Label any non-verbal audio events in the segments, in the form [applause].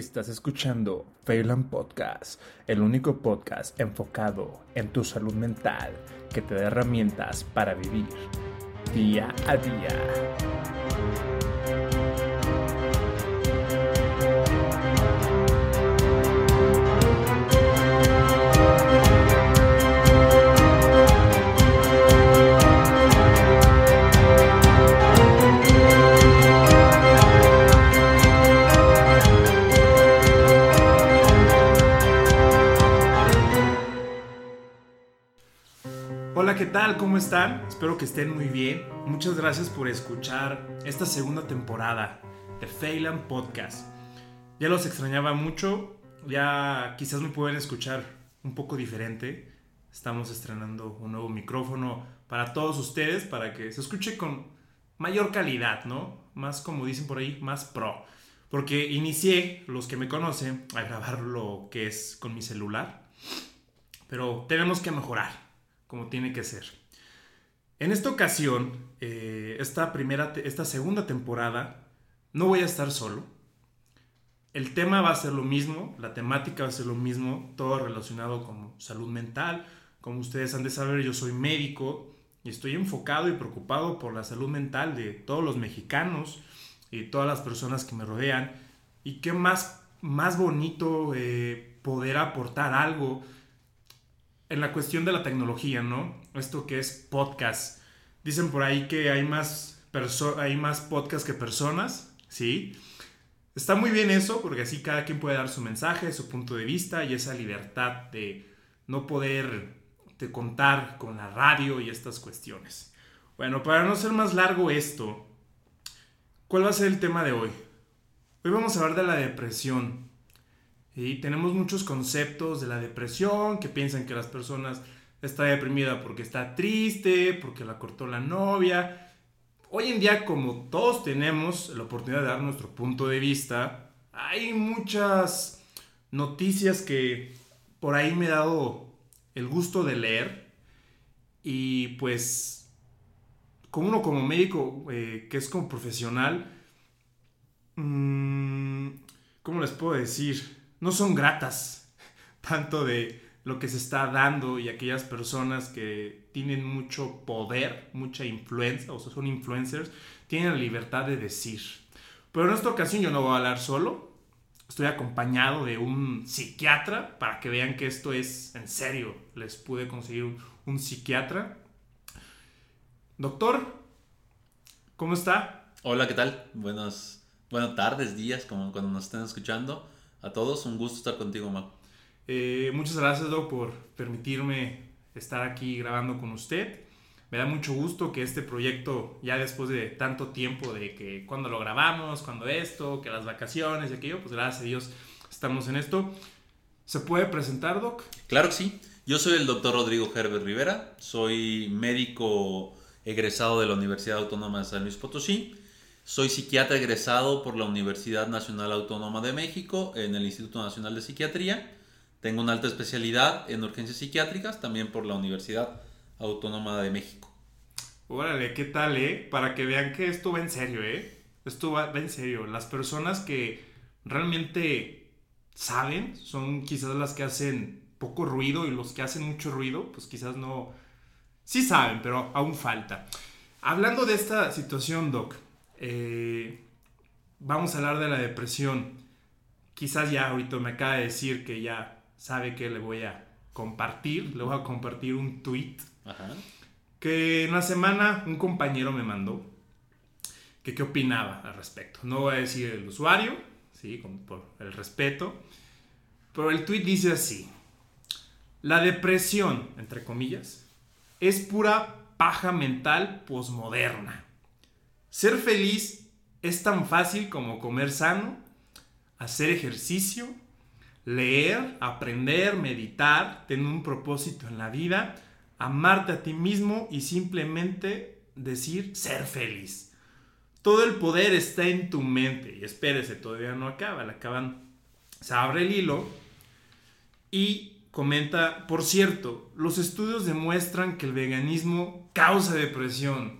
Estás escuchando Phelan Podcast, el único podcast enfocado en tu salud mental que te da herramientas para vivir día a día. Tal? ¿Cómo están? Espero que estén muy bien. Muchas gracias por escuchar esta segunda temporada de Phelan Podcast. Ya los extrañaba mucho, ya quizás me pueden escuchar un poco diferente. Estamos estrenando un nuevo micrófono para todos ustedes, para que se escuche con mayor calidad, ¿no? Más como dicen por ahí, más pro. Porque inicié, los que me conocen, a grabar lo que es con mi celular. Pero tenemos que mejorar como tiene que ser. En esta ocasión, eh, esta, primera, esta segunda temporada, no voy a estar solo. El tema va a ser lo mismo, la temática va a ser lo mismo, todo relacionado con salud mental. Como ustedes han de saber, yo soy médico y estoy enfocado y preocupado por la salud mental de todos los mexicanos y todas las personas que me rodean. Y qué más, más bonito eh, poder aportar algo en la cuestión de la tecnología, ¿no? Esto que es podcast. Dicen por ahí que hay más, hay más podcast que personas, ¿sí? Está muy bien eso, porque así cada quien puede dar su mensaje, su punto de vista y esa libertad de no poder de contar con la radio y estas cuestiones. Bueno, para no ser más largo esto, ¿cuál va a ser el tema de hoy? Hoy vamos a hablar de la depresión. Y tenemos muchos conceptos de la depresión que piensan que las personas está deprimida porque está triste, porque la cortó la novia. Hoy en día, como todos tenemos la oportunidad de dar nuestro punto de vista, hay muchas noticias que por ahí me he dado el gusto de leer. Y pues, como uno como médico, eh, que es como profesional, mmm, ¿cómo les puedo decir? No son gratas [laughs] tanto de lo que se está dando y aquellas personas que tienen mucho poder, mucha influencia, o sea, son influencers, tienen la libertad de decir. Pero en esta ocasión yo no voy a hablar solo, estoy acompañado de un psiquiatra para que vean que esto es en serio. Les pude conseguir un, psiquiatra. Doctor, ¿cómo está? Hola, ¿qué tal? Buenas, buenas tardes, días, como cuando nos estén escuchando a todos. Un gusto estar contigo, Mau. Eh, muchas gracias, Doc, por permitirme estar aquí grabando con usted. Me da mucho gusto que este proyecto, ya después de tanto tiempo, de que cuando lo grabamos, cuando esto, que las vacaciones y aquello, pues gracias a Dios estamos en esto. ¿Se puede presentar, Doc? Claro que sí. Yo soy el doctor Rodrigo Herbert Rivera, soy médico egresado de la Universidad Autónoma de San Luis Potosí soy psiquiatra egresado por la Universidad Nacional Autónoma de México en el Instituto Nacional de Psiquiatría. Tengo una alta especialidad en urgencias psiquiátricas también por la Universidad Autónoma de México. Órale, ¿qué tal, eh? Para que vean que esto va en serio, ¿eh? Esto va, en serio. Las personas que realmente saben son quizás las que hacen poco ruido y los que hacen mucho ruido, pues quizás no... Sí saben, pero aún falta. Hablando de esta situación, Doc, eh, vamos a hablar de la depresión. Quizás ya ahorita me acaba de decir que ya sabe que le voy a compartir. Le voy a compartir un tweet. Que en la semana un compañero me mandó. Que qué opinaba al respecto. No voy a decir el usuario, ¿sí? por el respeto. Pero el tweet dice así. La depresión, entre comillas, es pura paja mental posmoderna. Ser feliz es tan fácil como comer sano, hacer ejercicio, leer, aprender, meditar, tener un propósito en la vida, amarte a ti mismo y simplemente decir ser feliz. Todo el poder está en tu mente. Y espérese, todavía no acaba. Le acaban. Se abre el hilo y comenta, por cierto, los estudios demuestran que el veganismo causa depresión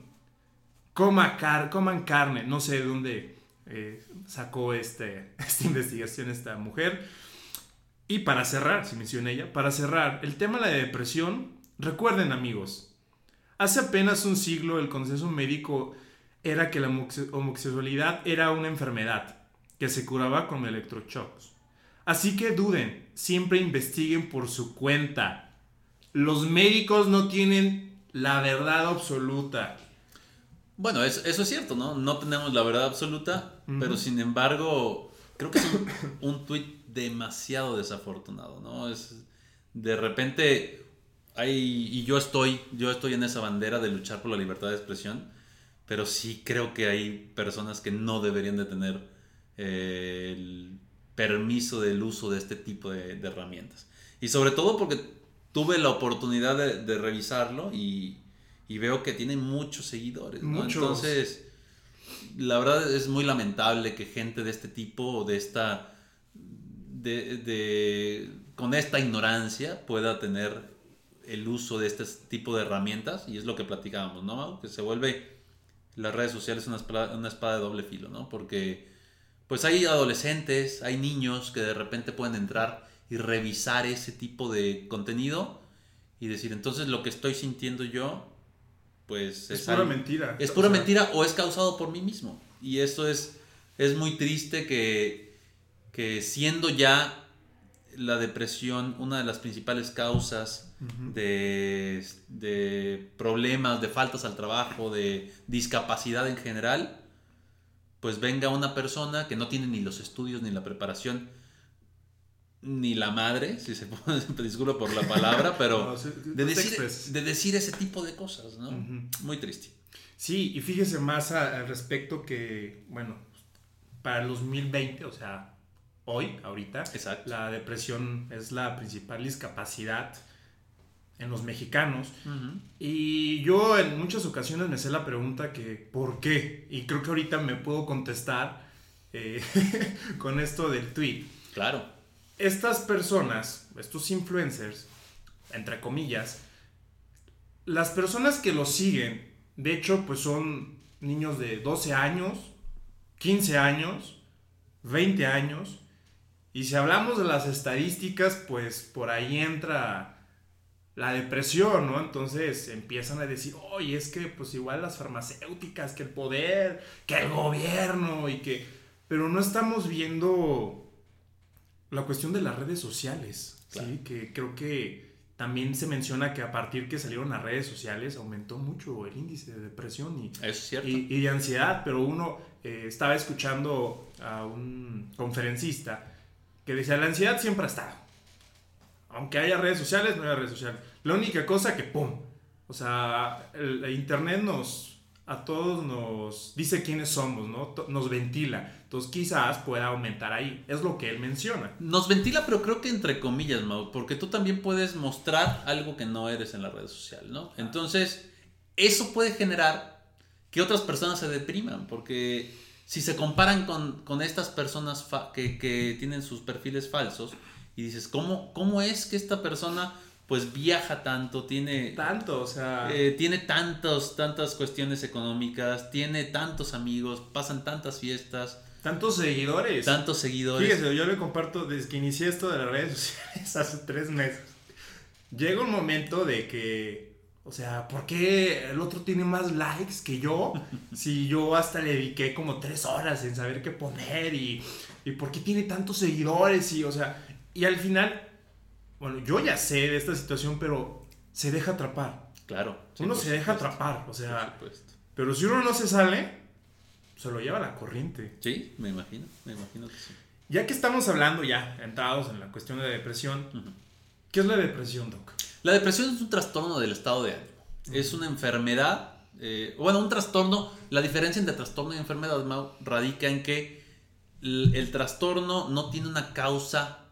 coman carne, no sé de dónde eh, sacó este, [laughs] esta investigación esta mujer. Y para cerrar, si menciona ella, para cerrar, el tema de la depresión, recuerden amigos, hace apenas un siglo el consenso médico era que la homosexualidad era una enfermedad que se curaba con electroshocks. Así que duden, siempre investiguen por su cuenta. Los médicos no tienen la verdad absoluta. Bueno, eso, es cierto, ¿no? No tenemos la verdad absoluta, pero sin embargo, creo que es un, un tuit demasiado desafortunado, ¿no? Es, de repente, hay, y yo estoy, yo estoy en esa bandera de luchar por la libertad de expresión, pero sí creo que hay personas que no deberían de tener eh, el permiso del uso de este tipo de, herramientas. Y sobre todo porque tuve la oportunidad de, revisarlo y, veo que tiene muchos seguidores. Entonces, la verdad es muy lamentable que gente de este tipo, de esta, de, con esta ignorancia, pueda tener el uso de este tipo de herramientas. Y es lo que platicábamos, ¿no? Que se vuelve las redes sociales una espada, una espada de doble filo, ¿no? Porque pues hay adolescentes, hay niños que de repente pueden entrar y revisar ese tipo de contenido y decir, entonces lo que estoy sintiendo yo, pues es, pura mentira. Es pura mentira o es causado por mí mismo. Y eso es, es muy triste que, que siendo ya la depresión una de las principales causas de, de, problemas, de faltas al trabajo, de discapacidad en general, pues venga una persona que no tiene ni los estudios, ni la preparación, ni la madre, si se puede, [laughs] disculpo por la palabra, [laughs] pero de, decir, de, decir, ese tipo de cosas, ¿no? Muy triste. Sí, y fíjese más al respecto que, bueno, para el 2020, o sea, hoy, ahorita, la depresión es la principal discapacidad en los mexicanos. Y yo en muchas ocasiones me sé la pregunta que, ¿por qué? Y creo que ahorita me puedo contestar eh, [laughs] con esto del tweet. Claro. Estas personas, estos influencers, entre comillas, las personas que los siguen, de hecho, pues son niños de 12 años, 15 años, 20 años. Y si hablamos de las estadísticas, pues por ahí entra la depresión, ¿no? Entonces empiezan a decir, oye, es que pues igual las farmacéuticas, que el poder, que el gobierno y que... Pero no estamos viendo la cuestión de las redes sociales, ¿sí? Que creo que también se menciona que a partir que salieron las redes sociales aumentó mucho el índice de depresión y, y, de ansiedad, pero uno eh, estaba escuchando a un conferencista que decía, la ansiedad siempre ha estado. Aunque haya redes sociales, no haya redes sociales. La única cosa que, ¡pum! O sea, el, Internet nos, a todos nos dice quiénes somos, ¿no? Nos ventila. Entonces quizás pueda aumentar ahí. Es lo que él menciona. Nos ventila, pero creo que entre comillas, Mau, porque tú también puedes mostrar algo que no eres en la red social, ¿no? Entonces, eso puede generar que otras personas se depriman, porque si se comparan con, estas personas que, que, tienen sus perfiles falsos y dices, ¿cómo, ¿cómo es que esta persona pues viaja tanto, tiene... Tanto, o sea... Eh, tiene tantos, tantas cuestiones económicas, tiene tantos amigos, pasan tantas fiestas. Tantos seguidores. Tantos seguidores. Fíjese, yo le comparto desde que inicié esto de las redes [laughs] sociales hace tres meses. Llega un momento de que, o sea, ¿por qué el otro tiene más likes que yo? [laughs] si yo hasta le dediqué como tres horas en saber qué poner y, y por qué tiene tantos seguidores y, o sea, y al final bueno, yo ya sé de esta situación, pero se deja atrapar. Claro. Uno se deja atrapar, o sea. Pero si uno no se sale, se lo lleva la corriente. Sí, me imagino, me imagino que sí. Ya que estamos hablando ya, entrados en la cuestión de depresión, ¿qué es la depresión, Doc? La depresión es un trastorno del estado de ánimo. Es una enfermedad, eh, bueno, un trastorno, la diferencia entre trastorno y enfermedad radica en que el trastorno no tiene una causa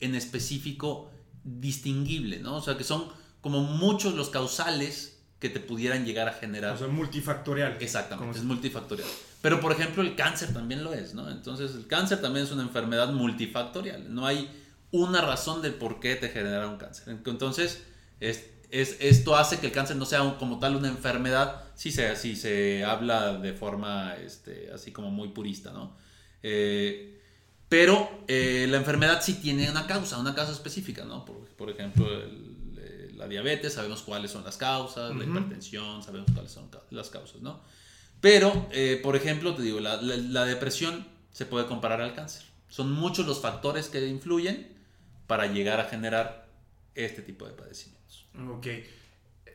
en específico distinguible, ¿no? O sea, que son como muchos los causales que te pudieran llegar a generar. O sea, multifactorial. Exactamente, es multifactorial. Pero, por ejemplo, el cáncer también lo es, ¿no? Entonces, el cáncer también es una enfermedad multifactorial. No hay una razón de por qué te genera un cáncer. Entonces, es, es, esto hace que el cáncer no sea como tal una enfermedad, si se, si se habla de forma este, así como muy purista, ¿no? Eh, pero eh, la enfermedad sí tiene una causa, una causa específica, ¿no? Por, ejemplo, eh, la diabetes, sabemos cuáles son las causas, la hipertensión, sabemos cuáles son las causas, ¿no? Pero, por ejemplo, te digo, la, la depresión se puede comparar al cáncer. Son muchos los factores que influyen para llegar a generar este tipo de padecimientos. Ok.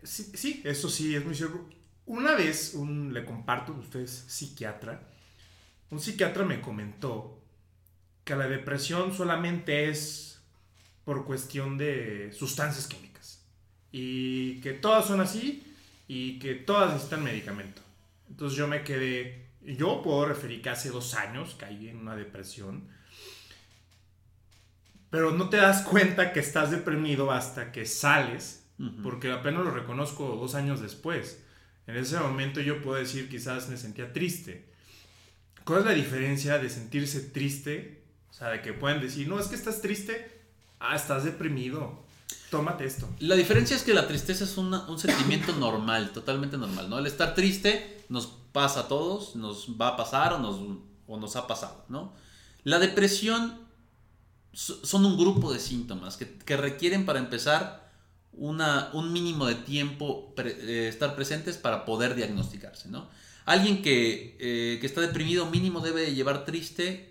Sí, eso sí, es muy cierto. Una vez un, le comparto, usted es psiquiatra, un psiquiatra me comentó que la depresión solamente es por cuestión de sustancias químicas y que todas son así y que todas necesitan medicamento. Entonces yo me quedé, yo puedo referir que hace dos años caí en una depresión pero no te das cuenta que estás deprimido hasta que sales, porque apenas lo reconozco dos años después. En ese momento yo puedo decir quizás me sentía triste. ¿Cuál es la diferencia de sentirse triste? Sea, de que pueden decir, no, es que estás triste, ah, estás deprimido. Tómate esto. La diferencia es que la tristeza es un sentimiento normal, totalmente normal, ¿no? El estar triste nos pasa a todos, nos va a pasar o nos, o nos ha pasado, ¿no? La depresión son un grupo de síntomas que, requieren para empezar una, un mínimo de tiempo eh, estar presentes para poder diagnosticarse. ¿no? Alguien que, eh, que, está deprimido mínimo debe llevar triste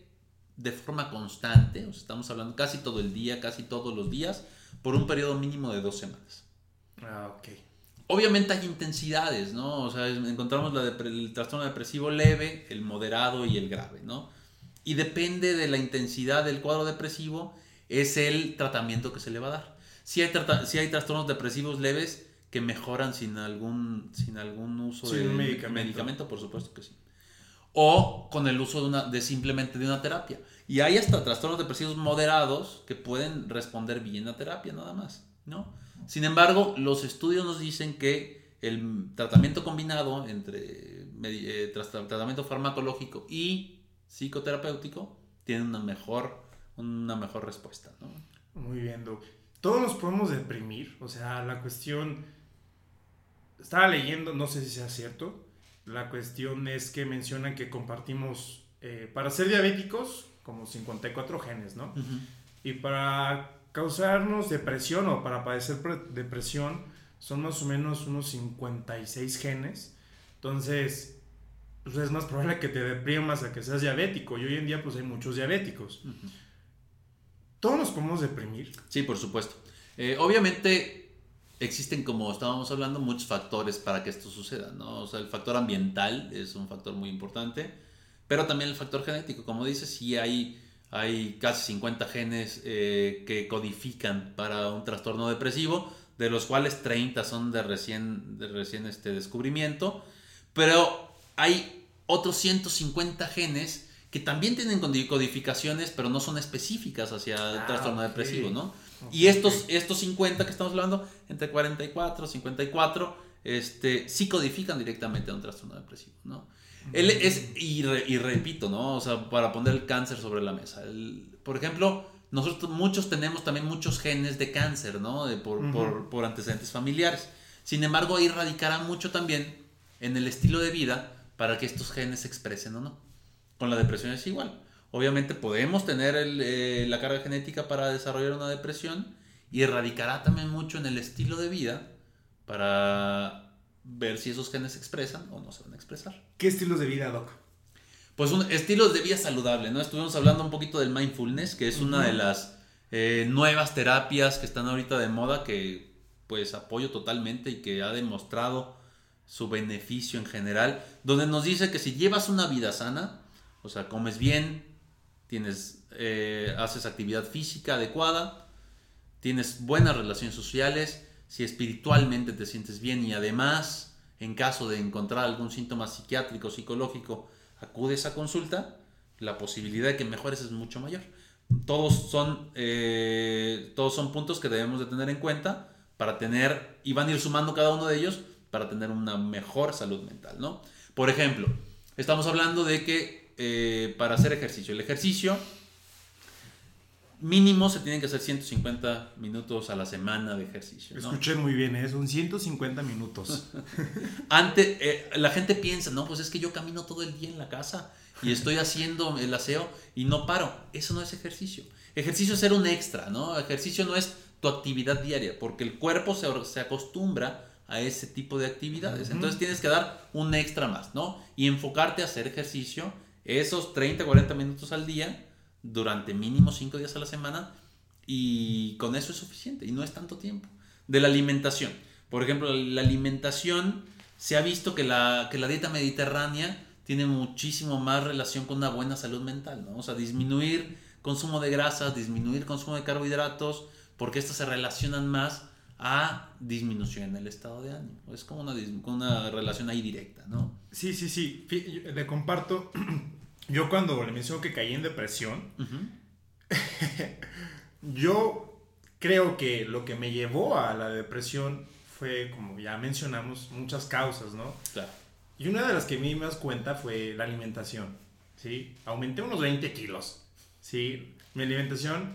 de forma constante, o estamos hablando casi todo el día, casi todos los días, por un periodo mínimo de dos semanas. Ah, ok. Obviamente hay intensidades, ¿no? O sea, encontramos la el trastorno depresivo leve, el moderado y el grave, ¿no? y depende de la intensidad del cuadro depresivo, es el tratamiento que se le va a dar. Si hay, si hay trastornos depresivos leves que mejoran sin algún, sin algún uso de medicamento. por supuesto que sí. O con el uso de, una, de simplemente de una terapia. Y hay hasta trastornos depresivos moderados que pueden responder bien a terapia nada más, ¿no? Sin embargo, los estudios nos dicen que el tratamiento combinado entre eh, tratamiento farmacológico y psicoterapéutico tiene una mejor, una mejor respuesta. ¿no? Muy bien, Doc. Todos nos podemos deprimir, o sea, la cuestión, estaba leyendo, no sé si sea cierto, la cuestión es que mencionan que compartimos, eh, para ser diabéticos, como 54 genes, ¿no? Y para causarnos depresión o para padecer depresión, son más o menos unos 56 genes. Entonces, pues es más probable que te deprimas a que seas diabético. Y hoy en día pues hay muchos diabéticos. ¿Todos nos podemos deprimir? Sí, por supuesto. Eh, obviamente existen, como estábamos hablando, muchos factores para que esto suceda, ¿no? O sea, el factor ambiental es un factor muy importante, pero también el factor genético. Como dices, sí hay, hay casi 50 genes eh, que codifican para un trastorno depresivo, de los cuales 30 son de recién, de recién este descubrimiento, pero hay otros 150 genes que también tienen codificaciones, pero no son específicas hacia el ah, trastorno depresivo, ¿no? Y estos, estos 50 que estamos hablando, entre 44, 54, este, sí codifican directamente a un trastorno depresivo, ¿no? Él es, y, repito, ¿no? O sea, para poner el cáncer sobre la mesa. por ejemplo, nosotros muchos tenemos también muchos genes de cáncer, ¿no? por, por, por antecedentes familiares. Sin embargo, ahí radicará mucho también en el estilo de vida para que estos genes se expresen o no. Con la depresión es igual. Obviamente podemos tener eh, la carga genética para desarrollar una depresión y erradicará también mucho en el estilo de vida para ver si esos genes se expresan o no se van a expresar. ¿Qué estilos de vida, Doc? Pues un, estilos de vida saludable, ¿no? Estuvimos hablando un poquito del mindfulness, que es una de las eh, nuevas terapias que están ahorita de moda, que pues apoyo totalmente y que ha demostrado su beneficio en general, donde nos dice que si llevas una vida sana, o sea, comes bien, tienes, eh, haces actividad física adecuada, tienes buenas relaciones sociales, si espiritualmente te sientes bien y además, en caso de encontrar algún síntoma psiquiátrico, psicológico, acudes a consulta, la posibilidad de que mejores es mucho mayor. Todos son, eh, todos son puntos que debemos de tener en cuenta para tener, y van a ir sumando cada uno de ellos para tener una mejor salud mental, ¿no? Por ejemplo, estamos hablando de que eh, para hacer ejercicio, el ejercicio mínimo se tienen que hacer 150 minutos a la semana de ejercicio. ¿no? Escuché muy bien, ¿eh? son 150 minutos. [laughs] Antes, eh, la gente piensa, no, pues es que yo camino todo el día en la casa y estoy haciendo el aseo y no paro. Eso no es ejercicio. Ejercicio es ser un extra, ¿no? Ejercicio no es tu actividad diaria, porque el cuerpo se, se acostumbra a ese tipo de actividades. Entonces tienes que dar un extra más, ¿no? Y enfocarte a hacer ejercicio esos 30, 40 minutos al día durante mínimo 5 días a la semana y con eso es suficiente y no es tanto tiempo. De la alimentación. Por ejemplo, la alimentación se ha visto que la, que la dieta mediterránea tiene muchísimo más relación con una buena salud mental, ¿no? O sea, disminuir consumo de grasas, disminuir consumo de carbohidratos, porque estas se relacionan más a disminución en el estado de ánimo. Es como una, una relación ahí directa, ¿no? Sí, sí, sí. Le comparto. [clears throat] Yo cuando le menciono que caí en depresión, [laughs] yo creo que lo que me llevó a la depresión fue, como ya mencionamos, muchas causas, ¿no? Claro. Y una de las que a mí me das cuenta fue la alimentación, ¿sí? Aumenté unos 20 kilos, ¿sí? Mi alimentación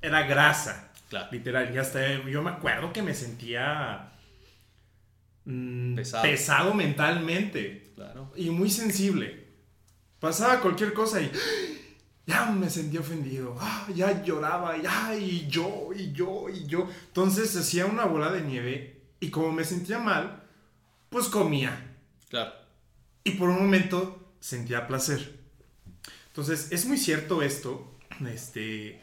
era grasa, Claro. literal. Y hasta yo me acuerdo que me sentía mm, Pesado. pesado mentalmente Claro. y muy sensible. Pasaba cualquier cosa y [gasps] ya me sentía ofendido, ah, ya lloraba, ya, y yo, y yo, y yo. Entonces hacía una bola de nieve y como me sentía mal, pues comía. Claro. Y por un momento sentía placer. Entonces es muy cierto esto, este,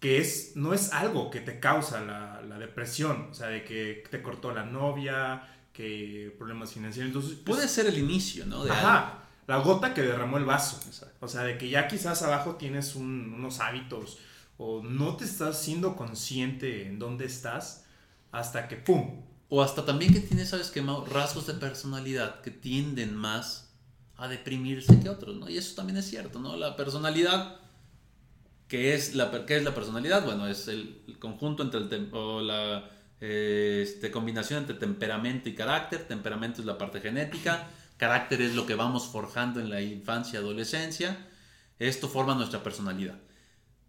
que es, no es algo que te causa la, la depresión, o sea, de que te cortó la novia, que problemas financieros. Entonces, pues, Puede ser el inicio, ¿no? De algo. Ajá, la gota que derramó el vaso. Exacto. O sea, de que ya quizás abajo tienes un- unos hábitos o no te estás siendo consciente en dónde estás hasta que ¡pum! O hasta también que tienes, ¿sabes qué? Rasgos de personalidad que tienden más a deprimirse que otros, ¿no? Y eso también es cierto, ¿no? La personalidad, ¿qué es la, qué es la personalidad? Bueno, es el, conjunto entre el... o la eh, este, combinación entre temperamento y carácter. Temperamento es la parte genética. Carácter es lo que vamos forjando en la infancia y adolescencia. Esto forma nuestra personalidad.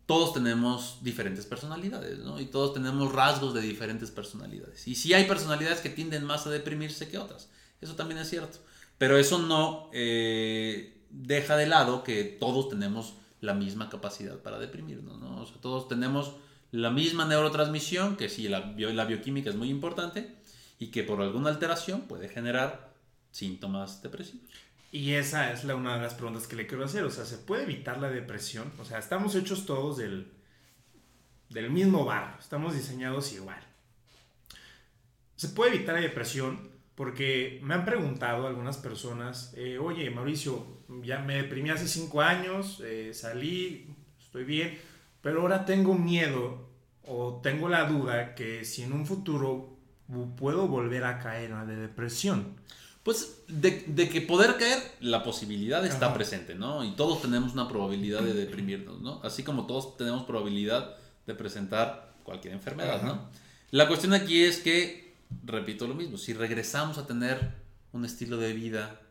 Todos tenemos diferentes personalidades, ¿no? Y todos tenemos rasgos de diferentes personalidades. Y sí hay personalidades que tienden más a deprimirse que otras. Eso también es cierto. Pero eso no eh, deja de lado que todos tenemos la misma capacidad para deprimirnos, ¿no? O sea, todos tenemos la misma neurotransmisión, que sí, la, bio- la bioquímica es muy importante, y que por alguna alteración puede generar síntomas depresivos. Y esa es la, una de las preguntas que le quiero hacer. O sea, ¿se puede evitar la depresión? O sea, estamos hechos todos del, del mismo barro. Estamos diseñados igual. ¿Se puede evitar la depresión? Porque me han preguntado algunas personas, eh, oye, Mauricio, ya me deprimí hace cinco años, eh, salí, estoy bien, pero ahora tengo miedo o tengo la duda que si en un futuro puedo volver a caer en la de depresión. Pues de, de que poder caer, la posibilidad está Ajá. presente, ¿no? Y todos tenemos una probabilidad de deprimirnos, ¿no? Así como todos tenemos probabilidad de presentar cualquier enfermedad, Ajá. ¿no? La cuestión aquí es que, repito lo mismo, si regresamos a tener un estilo de vida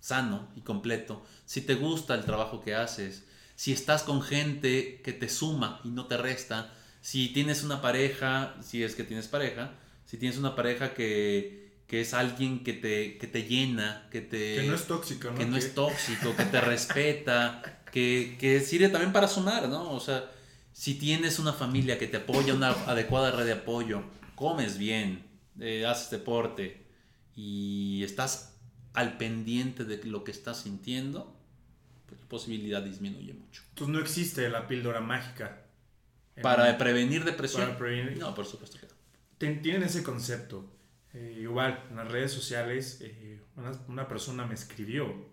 sano y completo, si te gusta el trabajo que haces, si estás con gente que te suma y no te resta, si tienes una pareja, si es que tienes pareja, si tienes una pareja que, que es alguien que te, que te llena, que te... Que no es tóxico, ¿no? que no es tóxico, que [laughs] te respeta, que, que sirve también para sumar, ¿no? O sea, si tienes una familia que te apoya, una adecuada red de apoyo, comes bien, eh, haces deporte y estás al pendiente de lo que estás sintiendo, pues la posibilidad disminuye mucho. Entonces no existe la píldora mágica. Para prevenir depresión. Para prevenir- No, por supuesto que no. tienen ese concepto. Eh, igual, en las redes sociales, eh, una, una persona me escribió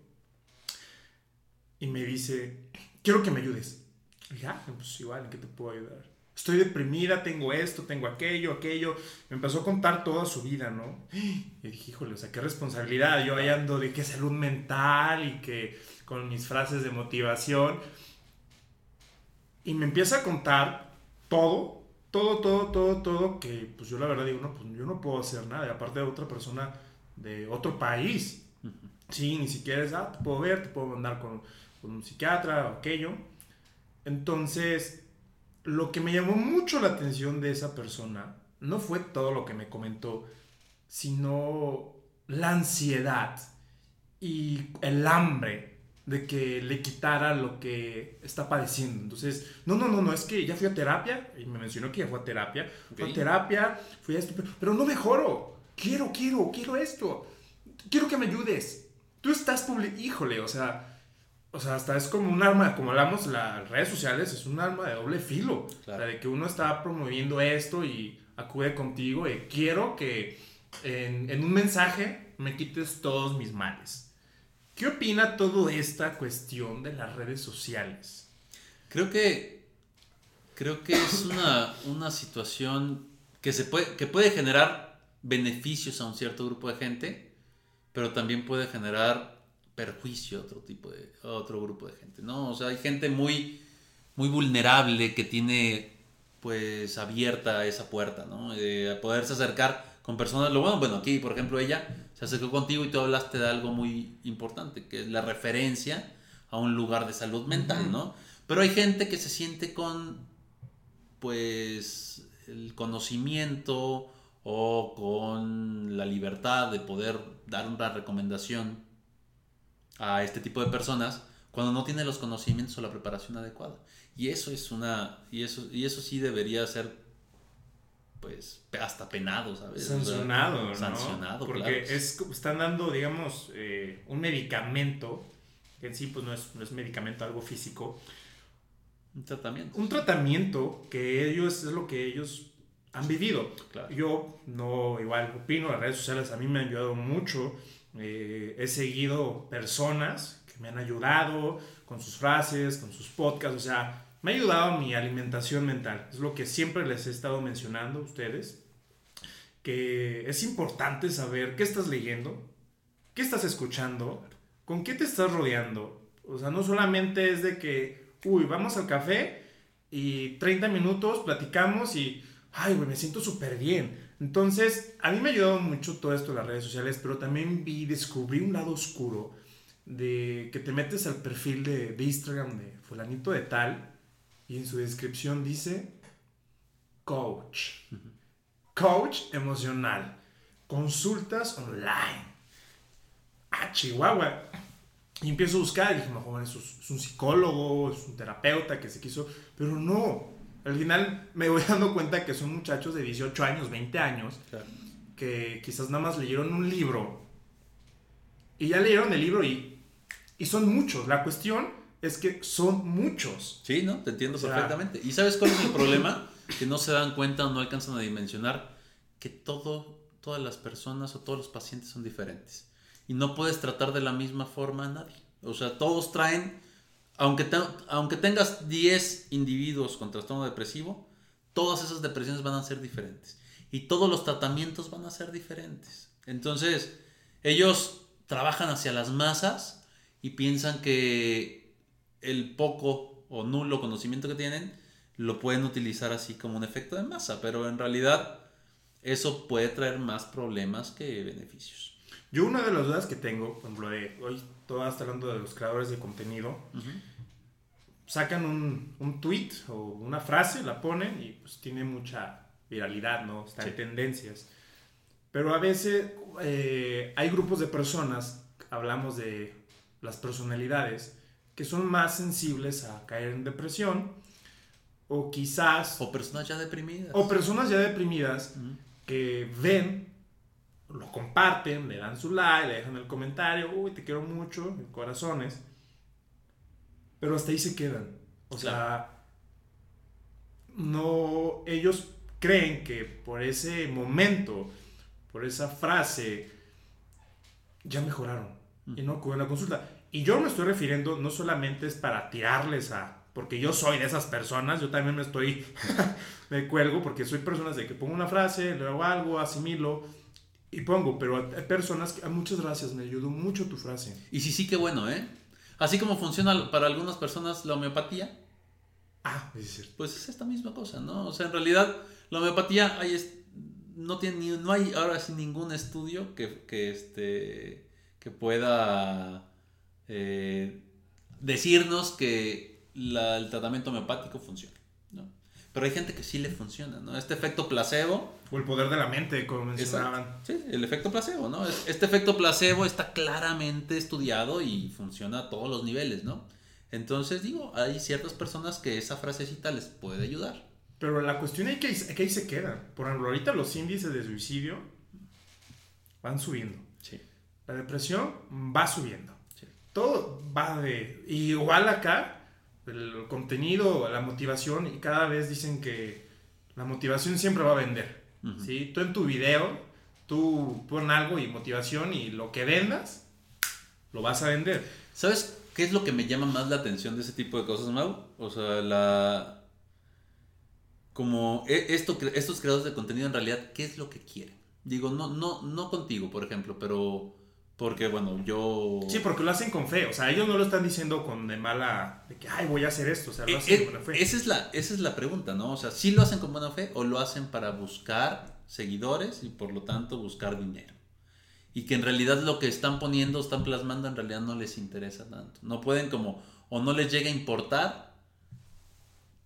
y me dice, quiero que me ayudes. Y dije, ah, pues igual, ¿en qué te puedo ayudar? Estoy deprimida, tengo esto, tengo aquello, aquello. Me empezó a contar toda su vida, ¿no? Y dije, híjole, o sea, qué responsabilidad. Yo ahí ando de que salud mental y que con mis frases de motivación. Y me empieza a contar todo, todo, todo, todo, todo, que pues yo la verdad digo, no, pues yo no puedo hacer nada. Y aparte de otra persona de otro país. Sí, ni siquiera es, ah, te puedo ver, te puedo mandar con, con un psiquiatra o aquello. Entonces, lo que me llamó mucho la atención de esa persona no fue todo lo que me comentó, sino la ansiedad y el hambre de que le quitara lo que está padeciendo. Entonces, no, no, no, no, es que ya fui a terapia, y me mencionó que ya fue a terapia, fui a terapia, fui a esto, pero, pero no mejoro. Quiero, quiero, quiero esto. Quiero que me ayudes. Tú estás publicando, híjole, o sea, o sea, hasta es como un arma, como hablamos, las redes sociales es un arma de doble filo. O sea, de que uno está promoviendo esto y acude contigo y quiero que en, en, un mensaje me quites todos mis males. ¿Qué opina toda esta cuestión de las redes sociales? Creo que, creo que es una, una situación que, se puede, que puede generar beneficios a un cierto grupo de gente, pero también puede generar perjuicio a otro tipo de otro grupo de gente, ¿no? O sea, hay gente muy muy vulnerable que tiene pues abierta esa puerta, ¿no? De poderse acercar con personas, lo bueno, bueno, aquí por ejemplo ella se acercó contigo y tú hablaste de algo muy importante, que es la referencia a un lugar de salud mental, ¿no? Pero hay gente que se siente con pues el conocimiento o con la libertad de poder dar una recomendación a este tipo de personas cuando no tiene los conocimientos o la preparación adecuada. Y eso es una y eso y eso sí debería ser pues hasta penado, ¿sabes? Sancionado, ¿no? Sancionado, Porque es, están dando, digamos, eh, un medicamento, que en sí pues no es, no es medicamento, algo físico. Un tratamiento. Un tratamiento que ellos, es lo que ellos han vivido. Yo no, igual, opino, las redes sociales a mí me han ayudado mucho eh, he seguido personas que me han ayudado con sus frases, con sus podcasts, o sea, me ha ayudado mi alimentación mental. Es lo que siempre les he estado mencionando a ustedes, que es importante saber qué estás leyendo, qué estás escuchando, con qué te estás rodeando. O sea, no solamente es de que, uy, vamos al café y 30 minutos platicamos y, ay, güey, me siento súper bien. Entonces, a mí me ha ayudado mucho todo esto de las redes sociales, pero también vi, descubrí un lado oscuro de que te metes al perfil de, Instagram de fulanito de tal y en su descripción dice coach. Coach emocional. Consultas online. Ah, Chihuahua. Y empiezo a buscar y dije, no, joven, es un psicólogo, es un terapeuta que se quiso, pero no, al final me voy [laughs] dando cuenta que son muchachos de 18 años, 20 años, que quizás nada más leyeron un libro y ya leyeron el libro y, y son muchos. La cuestión es que son muchos. Sí, ¿no? Te entiendo perfectamente. ¿Y sabes cuál es el [laughs] problema? que no se dan cuenta o no alcanzan a dimensionar que todo, todas las personas o todos los pacientes son diferentes. Y no puedes tratar de la misma forma a nadie. O sea, todos traen aunque, aunque tengas 10 individuos con trastorno depresivo, todas esas depresiones van a ser diferentes. Y todos los tratamientos van a ser diferentes. Entonces, ellos trabajan hacia las masas y piensan que el poco o nulo conocimiento que tienen lo pueden utilizar así como un efecto de masa, pero en realidad eso puede traer más problemas que beneficios. Yo una de las dudas que tengo, por ejemplo, de hoy todo está hablando de los creadores de contenido, sacan un, un, tweet o una frase, la ponen y pues tiene mucha viralidad, ¿no? Está en tendencias. Pero a veces eh, hay grupos de personas, hablamos de las personalidades, que son más sensibles a caer en depresión o quizás... O personas ya deprimidas. O personas ya deprimidas que ven, lo comparten, le dan su like, le dejan el comentario, uy, te quiero mucho, corazones pero hasta ahí se quedan. O sea, no, ellos creen que por ese momento, por esa frase, ya mejoraron y no acuden a la consulta. Y yo me estoy refiriendo, no solamente es para tirarles a, porque yo soy de esas personas, yo también me estoy, [laughs] me cuelgo porque soy personas de que pongo una frase, le hago algo, asimilo y pongo, pero hay personas que, ah, muchas gracias, me ayudó mucho tu frase. Y sí, sí, qué bueno, ¿eh? Así como funciona para algunas personas la homeopatía. Ah, es cierto. Pues es esta misma cosa, ¿no? O sea, en realidad la homeopatía hay no tiene no hay ahora sí ningún estudio que, que este que pueda eh, decirnos que el tratamiento homeopático funciona. Pero hay gente que sí le funciona, ¿no? Este efecto placebo. O el poder de la mente, como mencionaban. Sí, el efecto placebo, ¿no? Este efecto placebo está claramente estudiado y funciona a todos los niveles, ¿no? Entonces, digo, hay ciertas personas que esa frasecita les puede ayudar. Pero la cuestión es que, que ahí se quedan. Por ejemplo, ahorita los índices de suicidio van subiendo. Sí. La depresión va subiendo. Todo va de... Igual acá, el contenido, la motivación, y cada vez dicen que la motivación siempre va a vender. ¿sí? Tú en tu video, tú pon algo y motivación y lo que vendas, lo vas a vender. ¿Sabes qué es lo que me llama más la atención de ese tipo de cosas, Mau? O sea, la... Como e, esto, estos creadores de contenido en realidad, ¿qué es lo que quieren? Digo, no, no, no contigo, por ejemplo, pero porque, bueno, yo... Sí, porque lo hacen con fe. O sea, ellos no lo están diciendo con de mala... De que, ay, voy a hacer esto. O sea, lo eh, hacen eh, con buena fe. Esa es, la, esa es la pregunta, ¿no? O sea, ¿sí lo hacen con buena fe o lo hacen para buscar seguidores y por lo tanto buscar dinero? Y que en realidad lo que están poniendo, están plasmando, en realidad no les interesa tanto. No pueden como... O no les llega a importar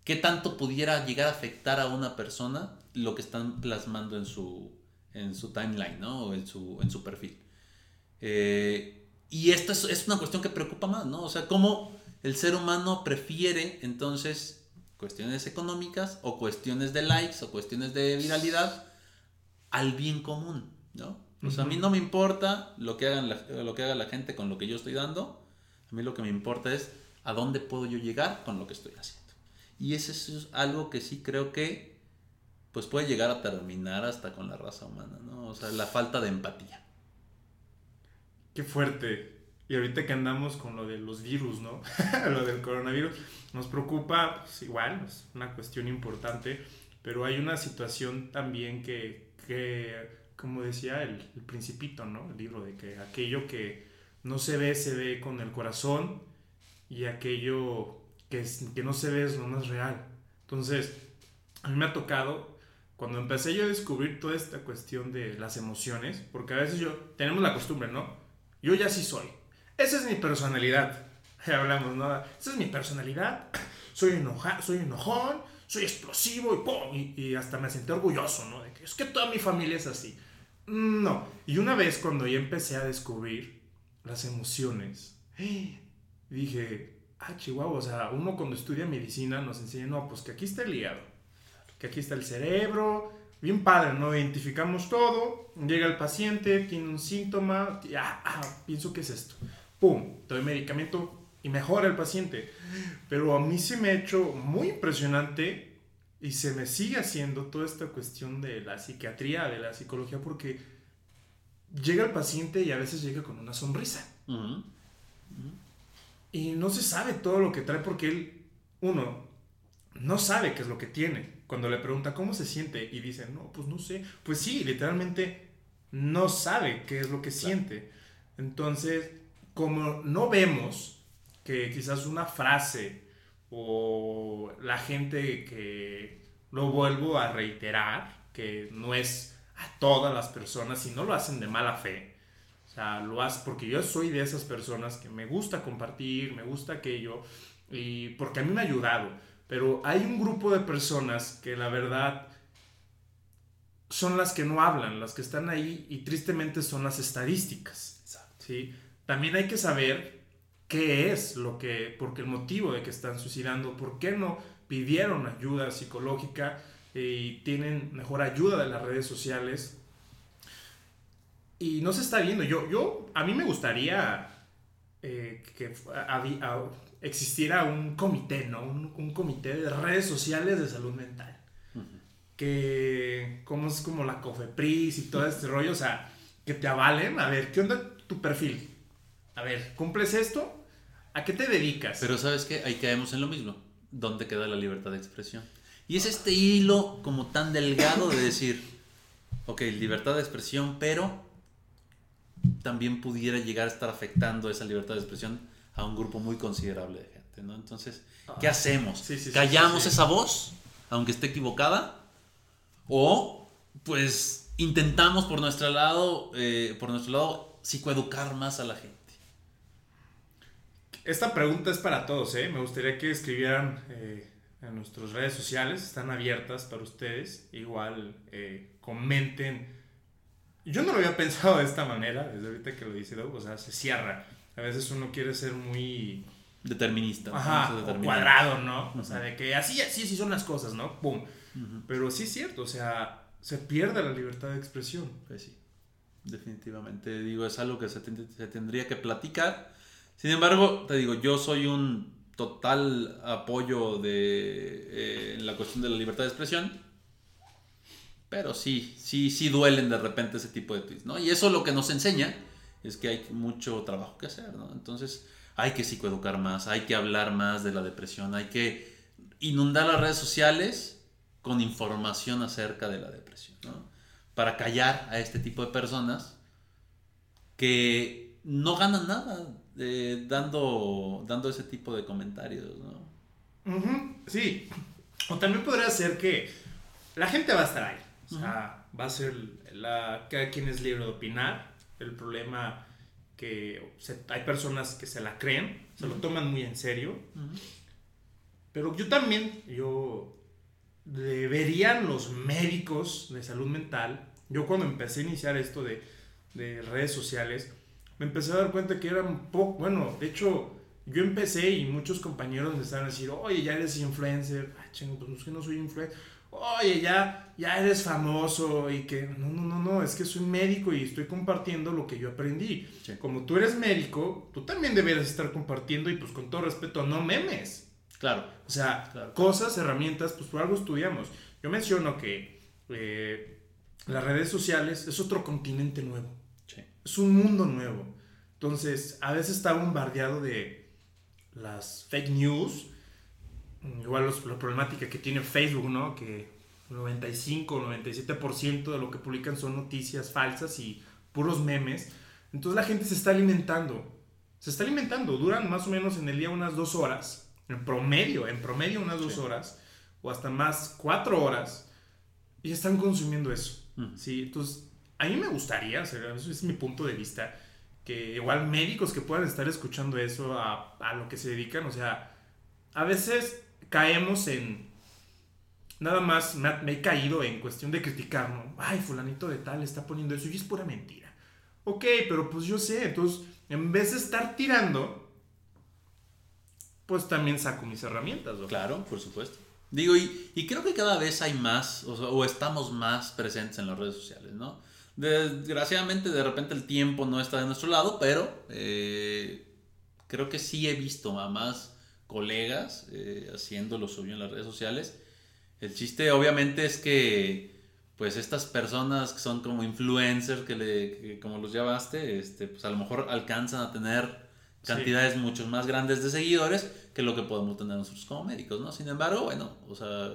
qué tanto pudiera llegar a afectar a una persona lo que están plasmando en su, en su timeline, ¿no? O en su, en su perfil. Eh, y esto es, una cuestión que preocupa más, ¿no? O sea, cómo el ser humano prefiere entonces cuestiones económicas o cuestiones de likes o cuestiones de viralidad al bien común, ¿no? O sea, a mí no me importa lo que, hagan lo que haga la gente con lo que yo estoy dando, a mí lo que me importa es a dónde puedo yo llegar con lo que estoy haciendo. Y eso es algo que sí creo que pues puede llegar a terminar hasta con la raza humana, ¿no? O sea, la falta de empatía. Qué fuerte. Y ahorita que andamos con lo de los virus, ¿no? [laughs] lo del coronavirus, nos preocupa, pues igual, es una cuestión importante, pero hay una situación también que, que como decía el, principito, ¿no? El libro, de que aquello que no se ve, se ve con el corazón y aquello que, que no se ve es lo más real. Entonces, a mí me ha tocado, cuando empecé yo a descubrir toda esta cuestión de las emociones, porque a veces yo, tenemos la costumbre, ¿no? Yo ya sí soy. Esa es mi personalidad. [laughs] Hablamos, ¿no? Esa es mi personalidad. [clears throat] Soy, enoja, soy enojón, soy explosivo y ¡pum! Y, hasta me sentí orgulloso, ¿no? De que es que toda mi familia es así. No. Y una vez cuando ya empecé a descubrir las emociones, [gasps] dije, ah, chihuahua, o sea, uno cuando estudia medicina nos enseña, no, pues que aquí está el hígado, que aquí está el cerebro, bien padre, ¿no? Identificamos todo, llega el paciente, tiene un síntoma, ah, ah, pienso que es esto. ¡Pum! Doy medicamento y mejora el paciente. Pero a mí se me ha hecho muy impresionante y se me sigue haciendo toda esta cuestión de la psiquiatría, de la psicología, porque llega el paciente y a veces llega con una sonrisa. Y no se sabe todo lo que trae porque él, uno, no sabe qué es lo que tiene cuando le pregunta cómo se siente y dice, no, pues no sé, pues sí, literalmente no sabe qué es lo que siente. Entonces, como no vemos que quizás una frase o la gente que lo vuelvo a reiterar, que no es a todas las personas y no lo hacen de mala fe. O sea, lo hace porque yo soy de esas personas que me gusta compartir, me gusta aquello, y porque a mí me ha ayudado. Pero hay un grupo de personas que la verdad son las que no hablan, las que están ahí y tristemente son las estadísticas. ¿sí? También hay que saber qué es lo que, porque el motivo de que están suicidando, por qué no pidieron ayuda psicológica y tienen mejor ayuda de las redes sociales. Y no se está viendo. Yo, yo a mí me gustaría eh, que existiera un comité, ¿no? Un, comité de redes sociales de salud mental. Que, como es como la COFEPRIS y todo este rollo, o sea, que te avalen, a ver, ¿qué onda tu perfil? A ver, ¿cumples esto? ¿A qué te dedicas? Pero sabes qué, ahí caemos en lo mismo. ¿Dónde queda la libertad de expresión? Y es este hilo como tan delgado de decir, ok, libertad de expresión, pero también pudiera llegar a estar afectando esa libertad de expresión a un grupo muy considerable de gente, ¿no? Entonces, ¿qué ah. hacemos? ¿Callamos esa voz, aunque esté equivocada? ¿O, pues, intentamos por nuestro lado, eh, por nuestro lado, psicoeducar más a la gente? Esta pregunta es para todos, ¿eh? Me gustaría que escribieran eh, en nuestras redes sociales, están abiertas para ustedes. Igual eh, comenten. Yo no lo había [laughs] pensado de esta manera, desde ahorita que lo dice Doug, o sea, se cierra. A veces uno quiere ser muy... Determinista. Ajá, o cuadrado, ¿no? O sea, de que así, así, así son las cosas, ¿no? Pum. Pero sí es cierto, o sea, se pierde la libertad de expresión. Pues sí, definitivamente. Digo, es algo que se, se tendría que platicar. Sin embargo, te digo, yo soy un total apoyo de eh, la cuestión de la libertad de expresión. Pero sí, sí, sí duelen de repente ese tipo de tweets, ¿no? Y eso lo que nos enseña es que hay mucho trabajo que hacer, ¿no? Entonces hay que psicoeducar más, hay que hablar más de la depresión, hay que inundar las redes sociales con información acerca de la depresión, ¿no? Para callar a este tipo de personas que no ganan nada eh, dando, dando ese tipo de comentarios, ¿no? sí. O también podría ser que la gente va a estar ahí. O sea, va a ser la, cada quien es libre de opinar. El problema que hay personas que se la creen, se lo toman muy en serio. Pero yo también, yo deberían los médicos de salud mental, yo cuando empecé a iniciar esto de, de redes sociales, me empecé a dar cuenta que era un poco, bueno, de hecho, yo empecé y muchos compañeros me estaban a decir, oye, ya eres influencer, ay, chingo, pues es que no soy influencer, oye, ya, ya eres famoso y que, no, no, no, no, es que soy médico y estoy compartiendo lo que yo aprendí. Como tú eres médico, tú también deberías estar compartiendo y pues con todo respeto, no memes. Claro. O sea, cosas, herramientas, pues por algo estudiamos. Yo menciono que eh, las redes sociales es otro continente nuevo es un mundo nuevo. Entonces, a veces está bombardeado de las fake news, igual la problemática que tiene Facebook, ¿no? Que 95 o 97% de lo que publican son noticias falsas y puros memes. Entonces la gente se está alimentando. Se está alimentando. Duran más o menos en el día unas dos horas. En promedio, en promedio unas dos horas. O hasta más cuatro horas. Y están consumiendo eso. ¿sí? Entonces a mí me gustaría, o sea, eso es mi punto de vista, que igual médicos que puedan estar escuchando eso a, a lo que se dedican, o sea, a veces caemos en, nada más me, he caído en cuestión de criticar, ¿no? Ay, fulanito de tal está poniendo eso y es pura mentira. Ok, pero pues yo sé, entonces, en vez de estar tirando, pues también saco mis herramientas. ¿no? Claro, por supuesto. Digo, y, y, creo que cada vez hay más, o, o, estamos más presentes en las redes sociales, ¿no? Desgraciadamente de repente el tiempo no está de nuestro lado, pero eh, creo que sí he visto más colegas eh, haciendo lo suyo en las redes sociales. El chiste obviamente es que pues estas personas que son como influencers, que, le, como los llamaste, este, pues a lo mejor alcanzan a tener cantidades mucho más grandes de seguidores que lo que podemos tener nosotros como médicos, ¿no? Sin embargo, bueno, o sea,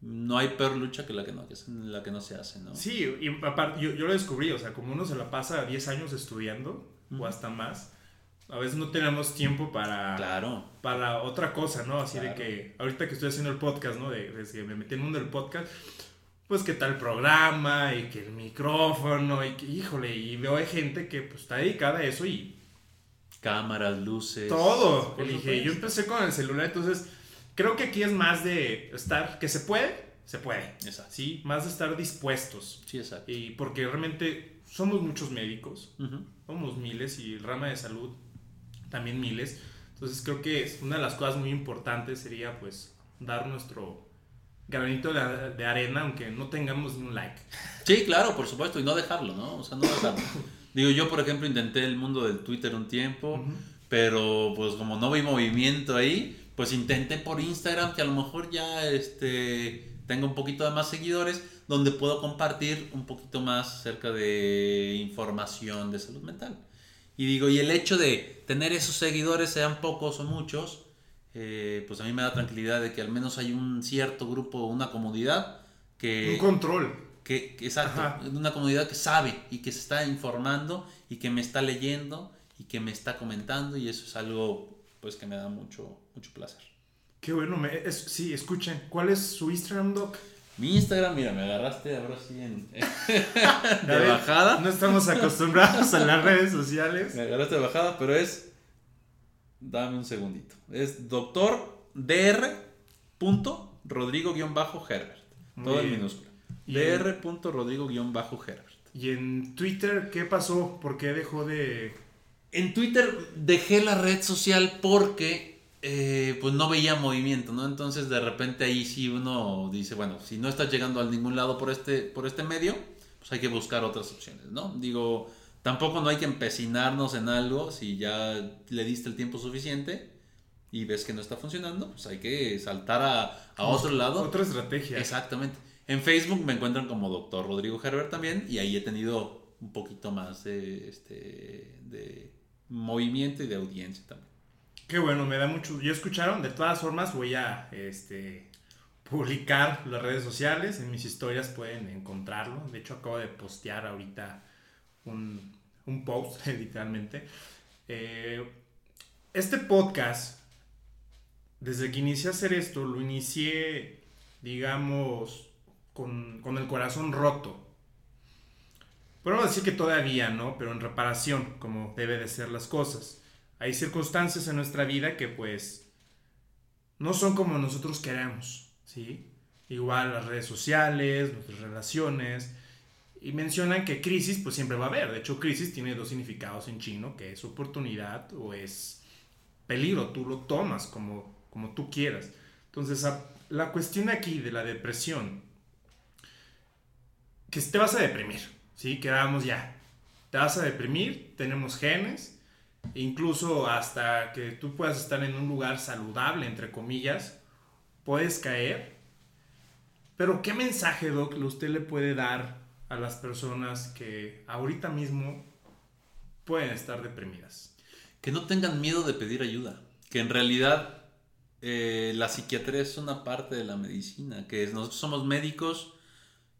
no hay peor lucha que la que no, la que no se hace, ¿no? Sí, y aparte, yo, lo descubrí, o sea, como uno se la pasa 10 años estudiando, o hasta más, a veces no tenemos tiempo para, claro. para otra cosa, ¿no? Así de que, ahorita que estoy haciendo el podcast, ¿no? De, que me metí en el mundo del podcast, pues que tal programa, y que el micrófono, y que, híjole, y veo hay gente que pues está dedicada a eso y... Cámaras, luces. Todo. Dije, yo empecé con el celular, entonces Creo que aquí es más de estar, que se puede, se puede. Exacto. Sí, más de estar dispuestos. Sí, exacto. Y porque realmente somos muchos médicos, somos miles y el rama de salud también miles. Entonces creo que una de las cosas muy importantes sería pues dar nuestro granito de, de, arena, aunque no tengamos ni un like. Sí, claro, por supuesto, y no dejarlo, ¿no? O sea, no dejarlo. [laughs] Digo, yo por ejemplo intenté el mundo del Twitter un tiempo, pero pues como no vi movimiento ahí, pues intente por Instagram que a lo mejor ya este, tenga un poquito de más seguidores, donde puedo compartir un poquito más acerca de información de salud mental. Y digo, y el hecho de tener esos seguidores, sean pocos o muchos, eh, pues a mí me da tranquilidad de que al menos hay un cierto grupo, una comunidad que... Un control. Que, exacto, una comunidad que sabe y que se está informando y que me está leyendo y que me está comentando y eso es algo pues que me da mucho, mucho placer. Qué bueno, me, sí, escuchen, ¿cuál es su Instagram, Doc? Mi Instagram, mira, me agarraste ahora sí en, [laughs] de bajada. No estamos acostumbrados a las redes sociales. Me agarraste de bajada, pero es, dame un segundito, es doctor DR dr.rodrigo-herbert. Todo en minúscula. dr.rodrigo-herbert. ¿Y en Twitter qué pasó? ¿Por qué dejó de...? En Twitter dejé la red social porque eh, pues no veía movimiento, ¿no? Entonces de repente ahí sí uno dice, bueno, si no estás llegando a ningún lado por este, por este medio, pues hay que buscar otras opciones, ¿no? Digo, tampoco no hay que empecinarnos en algo si ya le diste el tiempo suficiente y ves que no está funcionando, pues hay que saltar a, a otro lado. Otra estrategia. Exactamente. En Facebook me encuentran como Doctor Rodrigo Herbert también y ahí he tenido un poquito más de, este, de movimiento y de audiencia también. Qué bueno, me da mucho. ¿Ya escucharon? De todas formas voy a este, publicar las redes sociales. En mis historias pueden encontrarlo. De hecho acabo de postear ahorita un, post, [laughs] literalmente. Eh, este podcast, desde que inicié a hacer esto, lo inicié, digamos, con, el corazón roto. Podemos decir que todavía, ¿no? Pero en reparación, como debe de ser las cosas. Hay circunstancias en nuestra vida que pues no son como nosotros queremos, ¿sí? Igual las redes sociales, nuestras relaciones. Y mencionan que crisis pues siempre va a haber. De hecho, crisis tiene dos significados en chino, que es oportunidad o es peligro. Tú lo tomas como, como tú quieras. Entonces, la cuestión aquí de la depresión que te vas a deprimir, ¿sí? Quedamos ya. Te vas a deprimir, tenemos genes, incluso hasta que tú puedas estar en un lugar saludable, entre comillas, puedes caer. Pero ¿qué mensaje, Doc, usted le puede dar a las personas que ahorita mismo pueden estar deprimidas? Que no tengan miedo de pedir ayuda, que en realidad eh, la psiquiatría es una parte de la medicina, que nosotros somos médicos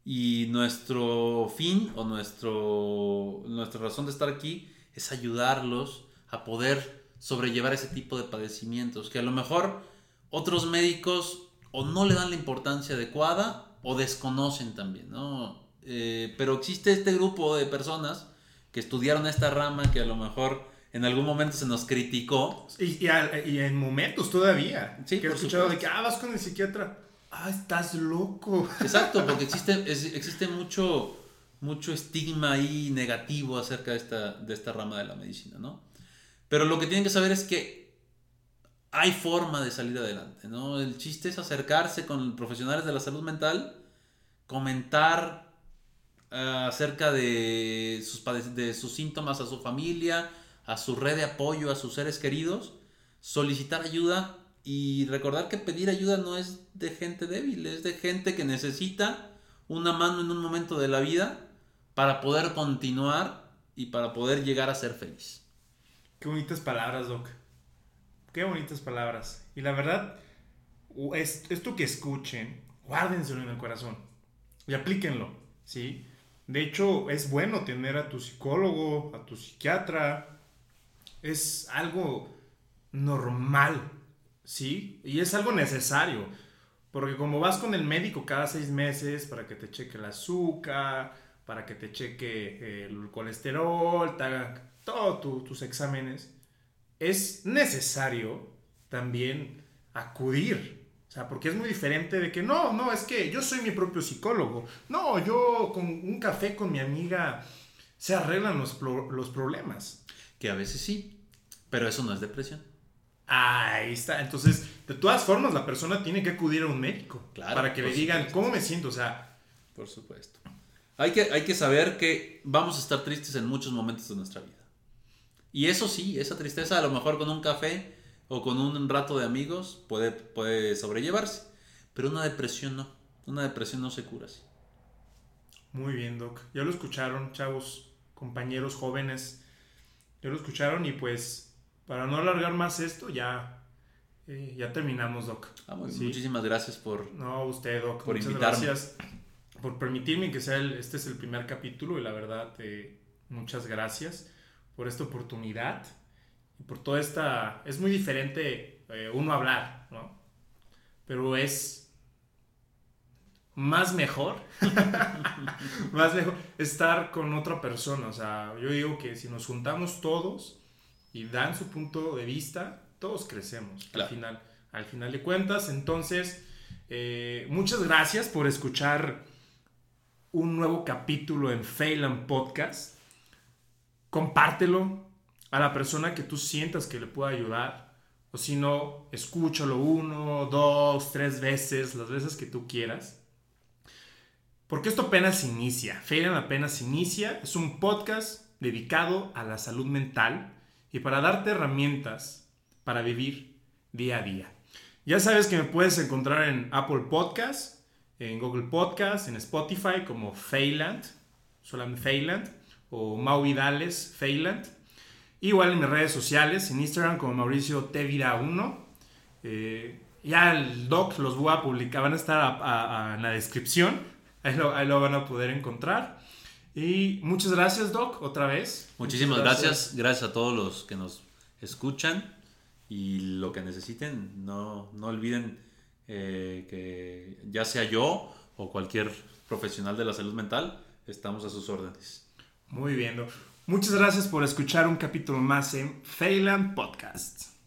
y nuestro fin o nuestro, nuestra razón de estar aquí es ayudarlos a poder sobrellevar ese tipo de padecimientos que a lo mejor otros médicos o no le dan la importancia adecuada o desconocen también, ¿no? Eh, pero existe este grupo de personas que estudiaron esta rama que a lo mejor en algún momento se nos criticó. Y, y, en momentos todavía. Sí, que he escuchado de que, ah, vas con el psiquiatra ah, estás loco. [laughs] Exacto, porque existe, existe mucho, mucho estigma ahí negativo acerca de esta, de esta rama de la medicina, ¿no? Pero lo que tienen que saber es que hay forma de salir adelante, ¿no? El chiste es acercarse con profesionales de la salud mental, comentar eh, acerca de sus, de sus síntomas a su familia, a su red de apoyo, a sus seres queridos, solicitar ayuda y recordar que pedir ayuda no es de gente débil, es de gente que necesita una mano en un momento de la vida para poder continuar y para poder llegar a ser feliz. Qué bonitas palabras, Doc. Qué bonitas palabras. Y la verdad, esto que escuchen, guárdenselo en el corazón y aplíquenlo, ¿sí? De hecho, es bueno tener a tu psicólogo, a tu psiquiatra. Es algo normal ¿sí? Y es algo necesario, porque como vas con el médico cada seis meses para que te cheque el azúcar, para que te cheque el colesterol, te haga todos tus exámenes, es necesario también acudir. O sea, porque es muy diferente de que no, no, es que yo soy mi propio psicólogo. No, yo con un café con mi amiga se arreglan los, los problemas. Que a veces sí, pero eso no es depresión. Ahí está. Entonces, de todas formas, la persona tiene que acudir a un médico. Claro, para que le digan cómo me siento. O sea. Por supuesto. Hay que, hay que saber que vamos a estar tristes en muchos momentos de nuestra vida. Y eso sí, esa tristeza a lo mejor con un café o con un rato de amigos puede, puede sobrellevarse. Pero una depresión no. Una depresión no se cura así. Muy bien, Doc. Ya lo escucharon, chavos, compañeros jóvenes. Ya lo escucharon y pues para no alargar más esto, ya, eh, ya terminamos, Doc. Ah, Muchísimas gracias por, no, usted, Doc, por muchas Gracias por permitirme que sea el, este es el primer capítulo y la verdad, eh, muchas gracias por esta oportunidad y por toda esta... Es muy diferente eh, uno hablar, ¿no? Pero es más mejor, [laughs] más mejor estar con otra persona. O sea, yo digo que si nos juntamos todos, y dan su punto de vista, todos crecemos al final. al final de cuentas. Entonces, eh, muchas gracias por escuchar un nuevo capítulo en Phelan Podcast. Compártelo a la persona que tú sientas que le pueda ayudar. O si no, escúchalo uno, dos, tres veces, las veces que tú quieras. Porque esto apenas inicia. Phelan apenas inicia. Es un podcast dedicado a la salud mental y para darte herramientas para vivir día a día. Ya sabes que me puedes encontrar en Apple Podcasts, en Google Podcasts, en Spotify como Feyland, solamente Feyland, o Mau Vidales Feyland. Igual en mis redes sociales, en Instagram como Mauricio Tevira1. Eh, ya el doc los voy a publicar, van a estar en la descripción, ahí lo, ahí lo van a poder encontrar. Y muchas gracias, Doc, otra vez. Muchísimas gracias. gracias. a todos los que nos escuchan y lo que necesiten, no, no olviden eh, que ya sea yo o cualquier profesional de la salud mental, estamos a sus órdenes. Muy bien. Muchas gracias por escuchar un capítulo más en Phelan Podcast.